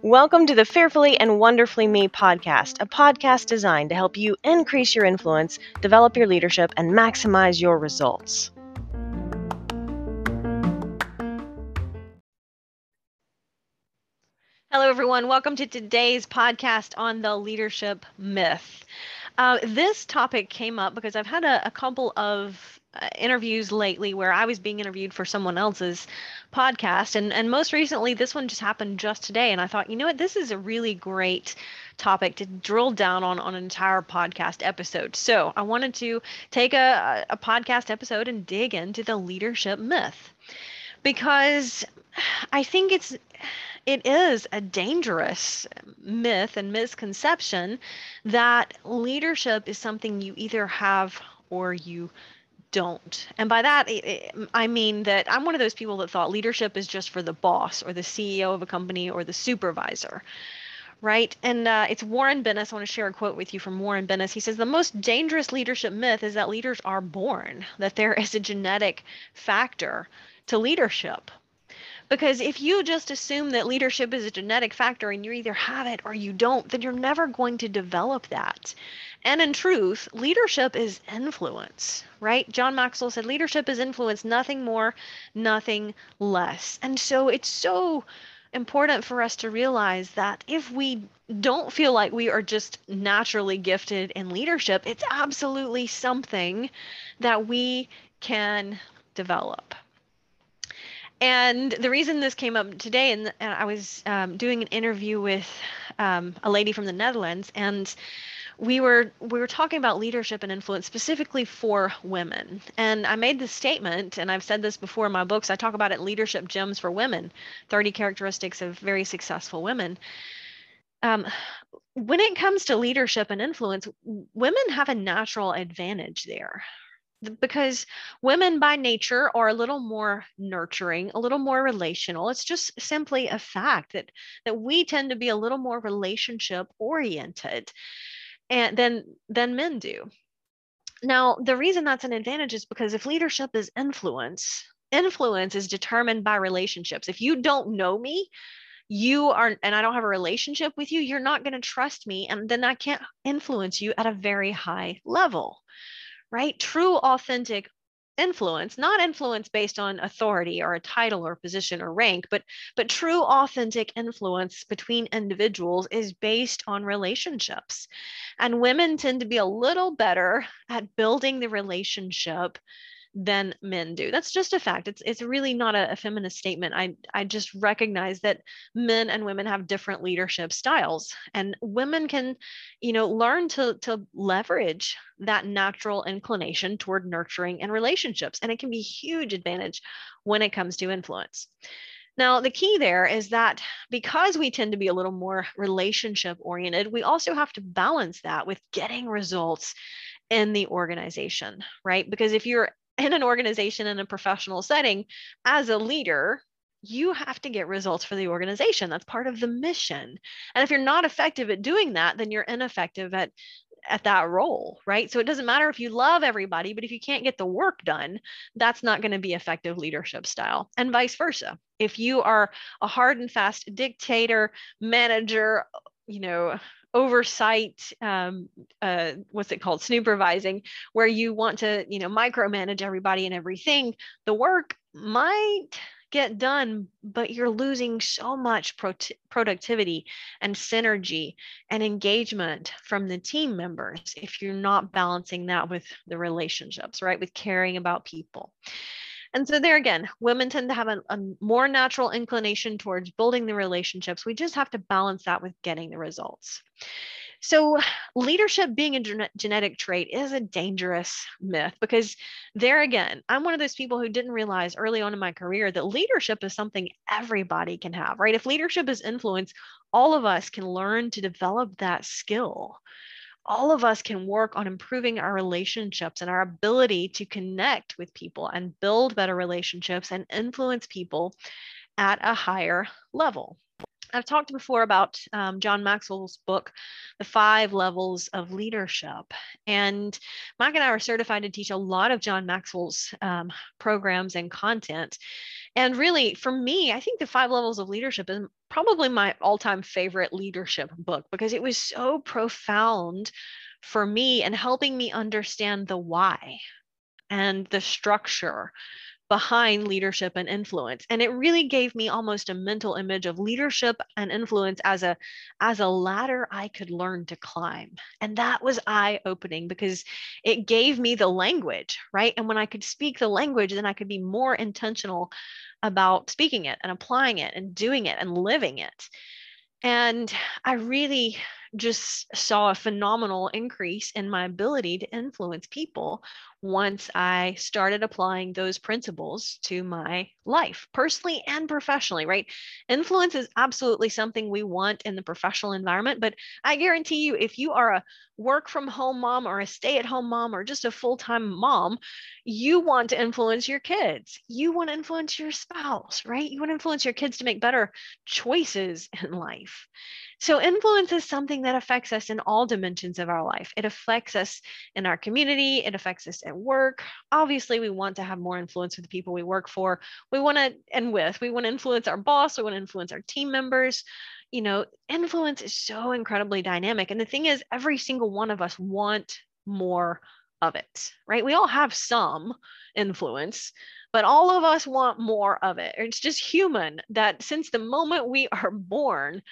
Welcome to the Fearfully and Wonderfully Me podcast, a podcast designed to help you increase your influence, develop your leadership, and maximize your results. Hello, everyone. Welcome to today's podcast on the leadership myth. Uh, this topic came up because I've had a, a couple of uh, interviews lately where I was being interviewed for someone else's podcast, and and most recently this one just happened just today, and I thought, you know what, this is a really great topic to drill down on on an entire podcast episode. So I wanted to take a, a podcast episode and dig into the leadership myth because I think it's it is a dangerous myth and misconception that leadership is something you either have or you don't. And by that, I mean that I'm one of those people that thought leadership is just for the boss or the CEO of a company or the supervisor. Right. And uh, it's Warren Bennis. I want to share a quote with you from Warren Bennis. He says, The most dangerous leadership myth is that leaders are born, that there is a genetic factor to leadership. Because if you just assume that leadership is a genetic factor and you either have it or you don't, then you're never going to develop that. And in truth, leadership is influence, right? John Maxwell said leadership is influence, nothing more, nothing less. And so it's so important for us to realize that if we don't feel like we are just naturally gifted in leadership, it's absolutely something that we can develop. And the reason this came up today, and, I was um, doing an interview with um, a lady from the Netherlands, and we were we were talking about leadership and influence specifically for women. And i made this statement and i've said this before in my books i talk about it leadership gems for women 30 characteristics of very successful women. Um, when it comes to leadership and influence women have a natural advantage there because women by nature are a little more nurturing a little more relational it's just simply a fact that that we tend to be a little more relationship oriented and than than men do. Now, the reason that's an advantage is because if leadership is influence, influence is determined by relationships. If you don't know me, you are and I don't have a relationship with you, you're not going to trust me and then I can't influence you at a very high level. Right? True authentic influence not influence based on authority or a title or position or rank but but true authentic influence between individuals is based on relationships and women tend to be a little better at building the relationship than men do. That's just a fact. It's it's really not a, a, feminist statement. I I just recognize that men and women have different leadership styles, and women can, you know, learn to to leverage that natural inclination toward nurturing and relationships, and it can be a huge advantage when it comes to influence. Now, the key there is that because we tend to be a little more relationship oriented, we also have to balance that with getting results in the organization, right? Because if you're in an organization in a professional setting as a leader you have to get results for the organization. That's part of the mission. And if you're not effective at doing that then you're ineffective at at that role right? So it doesn't matter if you love everybody but if you can't get the work done that's not going to be effective leadership style and vice versa. If you are a hard and fast dictator manager you know oversight um, uh, what's it called? Supervising where you want to you know micromanage everybody and everything the work might get done but you're losing so much pro- productivity and synergy and engagement from the team members if you're not balancing that with the relationships right? With caring about people and so, there again, women tend to have a, a, more natural inclination towards building the relationships. We just have to balance that with getting the results. So, leadership being a gen- genetic trait is a dangerous myth because, there again, I'm one of those people who didn't realize early on in my career that leadership is something everybody can have, right? If leadership is influence, all of us can learn to develop that skill all of us can work on improving our relationships and our ability to connect with people and build better relationships and influence people at a higher level. I've talked before about um, John Maxwell's book, The Five Levels of Leadership. And Mike and I are certified to teach a lot of John Maxwell's um, programs and content. And really, for me, I think The Five Levels of Leadership is probably my all time favorite leadership book because it was so profound for me and helping me understand the why and the structure behind leadership and influence and it really gave me almost a mental image of leadership and influence as a as a ladder i could learn to climb and that was eye opening because it gave me the language right? And when i could speak the language then i could be more intentional about speaking it and applying it and doing it and living it. And i really just saw a phenomenal increase in my ability to influence people once I started applying those principles to my life, personally and professionally, right? Influence is absolutely something we want in the professional environment, but I guarantee you, if you are a work from home mom or a stay at home mom or just a full time mom, you want to influence your kids. You want to influence your spouse, right? You want to influence your kids to make better choices in life. So, influence is something that affects us in all dimensions of our life. It affects us in our community, it affects us at work. Obviously, we want to have more influence with the people we work for. We want to, and with, we want to influence our boss, we want to influence our team members. You know, influence is so incredibly dynamic. And the thing is, every single one of us want more of it, right? We all have some influence, but all of us want more of it. It's just human that since the moment we are born,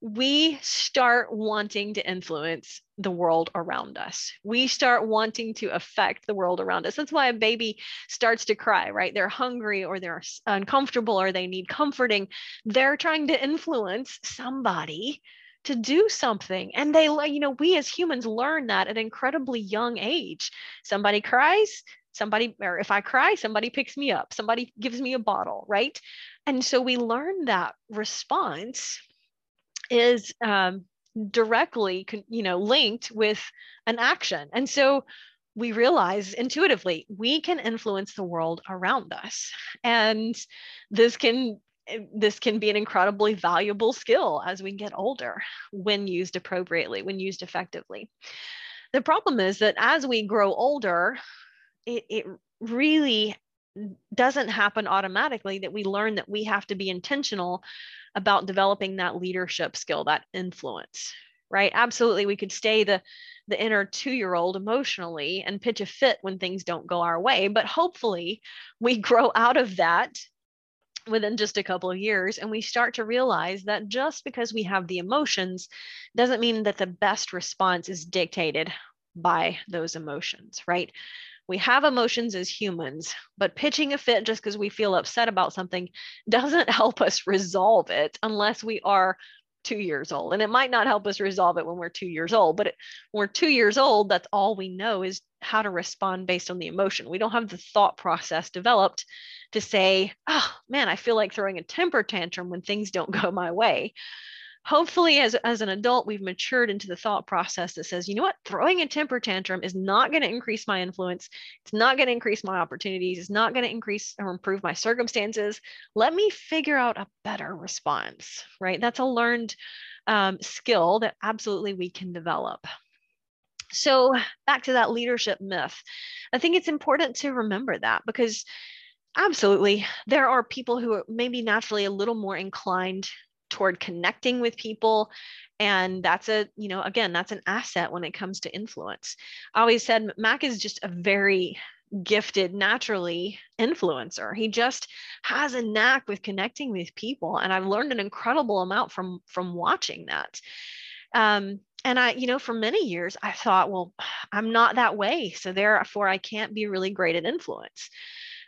we start wanting to influence the world around us. We start wanting to affect the world around us. That's why a baby starts to cry, right? They're hungry or they're uncomfortable or they need comforting. They're trying to influence somebody to do something. And they, you know, we as humans learn that at an incredibly young age. Somebody cries, somebody, or if I cry, somebody picks me up, somebody gives me a bottle, right? And so we learn that response is um, directly you know linked with an action. And so we realize intuitively we can influence the world around us. And this can this can be an incredibly valuable skill as we get older when used appropriately when used effectively. The problem is that as we grow older it, it really doesn't happen automatically that we learn that we have to be intentional about developing that leadership skill that influence right? Absolutely we could stay the the inner 2-year-old emotionally and pitch a fit when things don't go our way but hopefully we grow out of that within just a couple of years and we start to realize that just because we have the emotions doesn't mean that the best response is dictated by those emotions right we have emotions as humans, but pitching a fit just because we feel upset about something doesn't help us resolve it unless we are two years old. And it might not help us resolve it when we're two years old, but when we're two years old, that's all we know is how to respond based on the emotion. We don't have the thought process developed to say, oh man, I feel like throwing a temper tantrum when things don't go my way hopefully as, as an adult we've matured into the thought process that says you know what? Throwing a temper tantrum is not going to increase my influence. It's not going to increase my opportunities. It's not going to increase or improve my circumstances. Let me figure out a better response right? That's a learned um, skill that absolutely we can develop. So back to that leadership myth. I think it's important to remember that because absolutely there are people who are maybe naturally a little more inclined toward connecting with people. And that's a you know again that's an asset when it comes to influence. I always said mac is just a very gifted naturally influencer. He just has a knack with connecting with people. And i've learned an incredible amount from from watching that. Um, and i you know for many years i thought well i'm not that way. So therefore i can't be really great at influence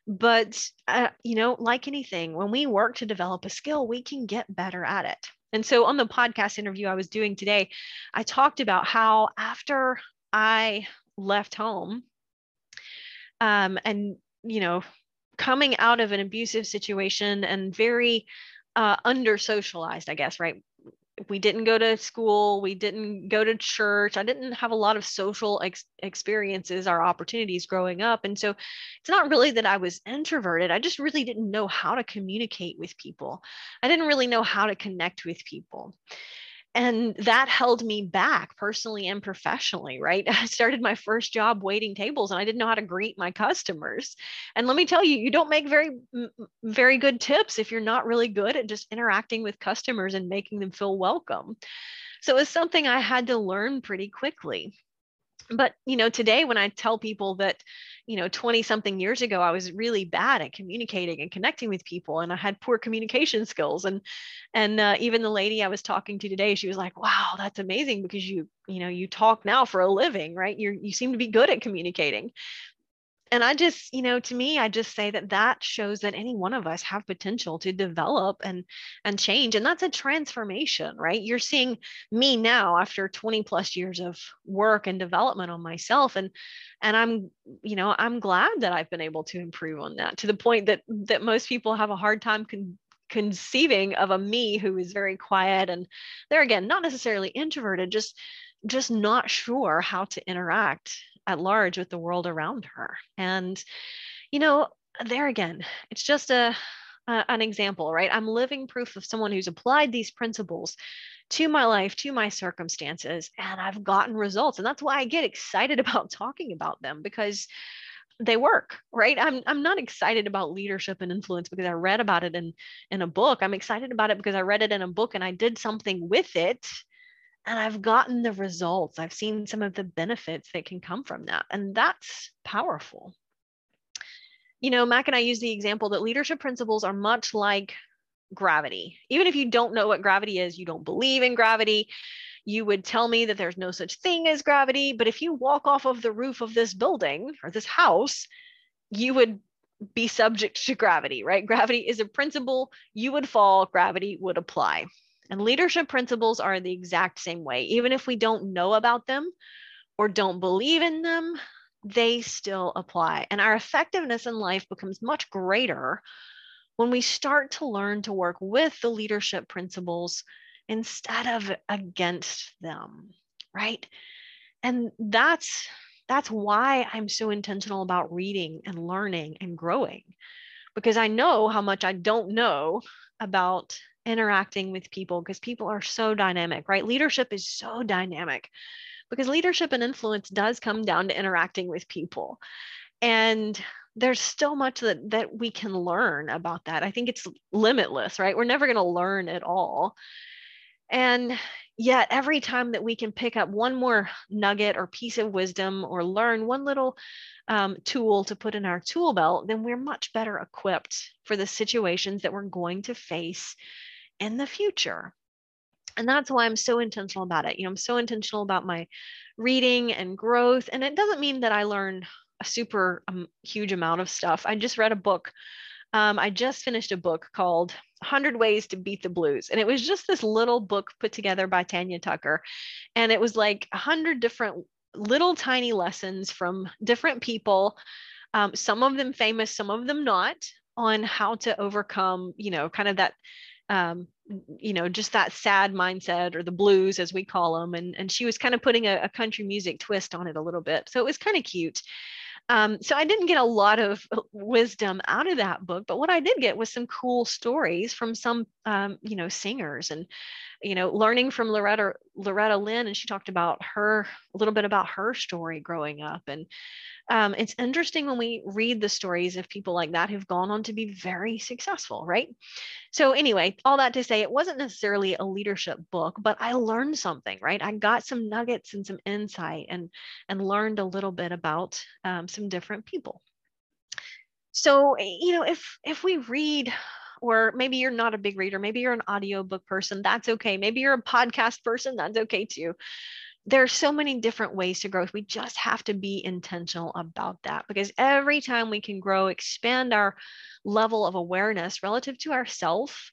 but, uh, you know, like anything, when we work to develop a skill, we can get better at it. And so on the podcast interview I was doing today, I talked about how after I left home um, and, you know, coming out of an abusive situation and very uh, under socialized, I guess, right? We didn't go to school we didn't go to church i didn't have a lot of social ex- experiences or opportunities growing up and so it's not really that i was introverted i just really didn't know how to communicate with people. I didn't really know how to connect with people and that held me back personally and professionally right? I started my first job waiting tables and i didn't know how to greet my customers. And let me tell you you don't make very very good tips if you're not really good at just interacting with customers and making them feel welcome. So it's something i had to learn pretty quickly. But you know today when i tell people that you know 20 something years ago i was really bad at communicating and connecting with people and i had poor communication skills and and uh, even the lady i was talking to today she was like wow that's amazing because you you know you talk now for a living right? You you seem to be good at communicating and i just you know to me i just say that that shows that any one of us have potential to develop and and change and that's a transformation right? You're seeing me now after 20 plus years of work and development on myself and and i'm you know i'm glad that i've been able to improve on that to the point that that most people have a hard time con- conceiving of a me who is very quiet and there again not necessarily introverted just just not sure how to interact at large with the world around her. And, you know, there again, it's just a, an example, right? I'm living proof of someone who's applied these principles to my life, to my circumstances, and I've gotten results. And that's why I get excited about talking about them because they work right i'm i'm not excited about leadership and influence because i read about it in in a book i'm excited about it because i read it in a book and i did something with it and I've gotten the results. I've seen some of the benefits that can come from that. And that's powerful. You know, Mac and I use the example that leadership principles are much like gravity. Even if you don't know what gravity is, you don't believe in gravity, you would tell me that there's no such thing as gravity. But if you walk off of the roof of this building or this house, you would be subject to gravity, right? Gravity is a principle. You would fall, gravity would apply. And leadership principles are the exact same way. Even if we don't know about them or don't believe in them, they still apply. And our effectiveness in life becomes much greater when we start to learn to work with the leadership principles instead of against them, right? And that's that's why I'm so intentional about reading and learning and growing because I know how much I don't know about interacting with people because people are so dynamic, right? Leadership is so dynamic because leadership and influence does come down to interacting with people. And there's so much that that we can learn about that. I think it's limitless, right? We're never going to learn it all. And yet every time that we can pick up one more nugget or piece of wisdom or learn one little um, tool to put in our tool belt, then we're much better equipped for the situations that we're going to face in the future. And that's why I'm so intentional about it. You know, I'm so intentional about my reading and growth. And it doesn't mean that I learn a super um, huge amount of stuff. I just read a book. Um, I just finished a book called 100 Ways to Beat the Blues. And it was just this little book put together by Tanya Tucker. And it was like 100 different little tiny lessons from different people, um, some of them famous, some of them not, on how to overcome, you know, kind of that um, you know, just that sad mindset or the blues as we call them. And, and she was kind of putting a, a country music twist on it a little bit. So it was kind of cute. Um, so I didn't get a lot of uh, wisdom out of that book, but what I did get was some cool stories from some, um, you know, singers and, you know, learning from Loretta Loretta Lynn, and she talked about her a little bit about her story growing up, and um, it's interesting when we read the stories of people like that who've gone on to be very successful, right? So, anyway, all that to say, it wasn't necessarily a leadership book, but I learned something, right? I got some nuggets and some insight and, and learned a little bit about um, some different people. So, you know, if if we read or maybe you're not a big reader maybe you're an audiobook person that's okay maybe you're a podcast person that's okay too there are so many different ways to grow. We just have to be intentional about that because every time we can grow, expand our level of awareness relative to ourself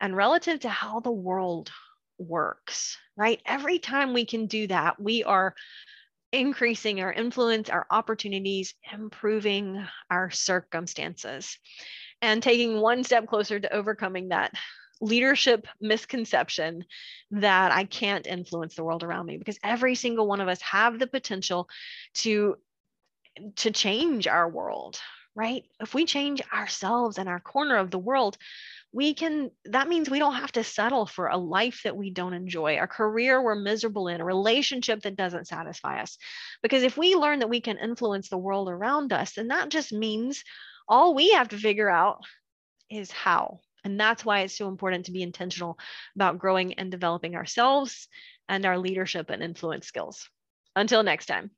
and relative to how the world works, right? Every time we can do that, we are increasing our influence, our opportunities, improving our circumstances, and taking one step closer to overcoming that leadership misconception that I can't influence the world around me because every single one of us have the potential to to change our world, right? If we change ourselves and our corner of the world, we can that means we don't have to settle for a life that we don't enjoy a career we're miserable in a relationship that doesn't satisfy us because if we learn that we can influence the world around us then that just means all we have to figure out is how. And that's why it's so important to be intentional about growing and developing ourselves and our leadership and influence skills. Until next time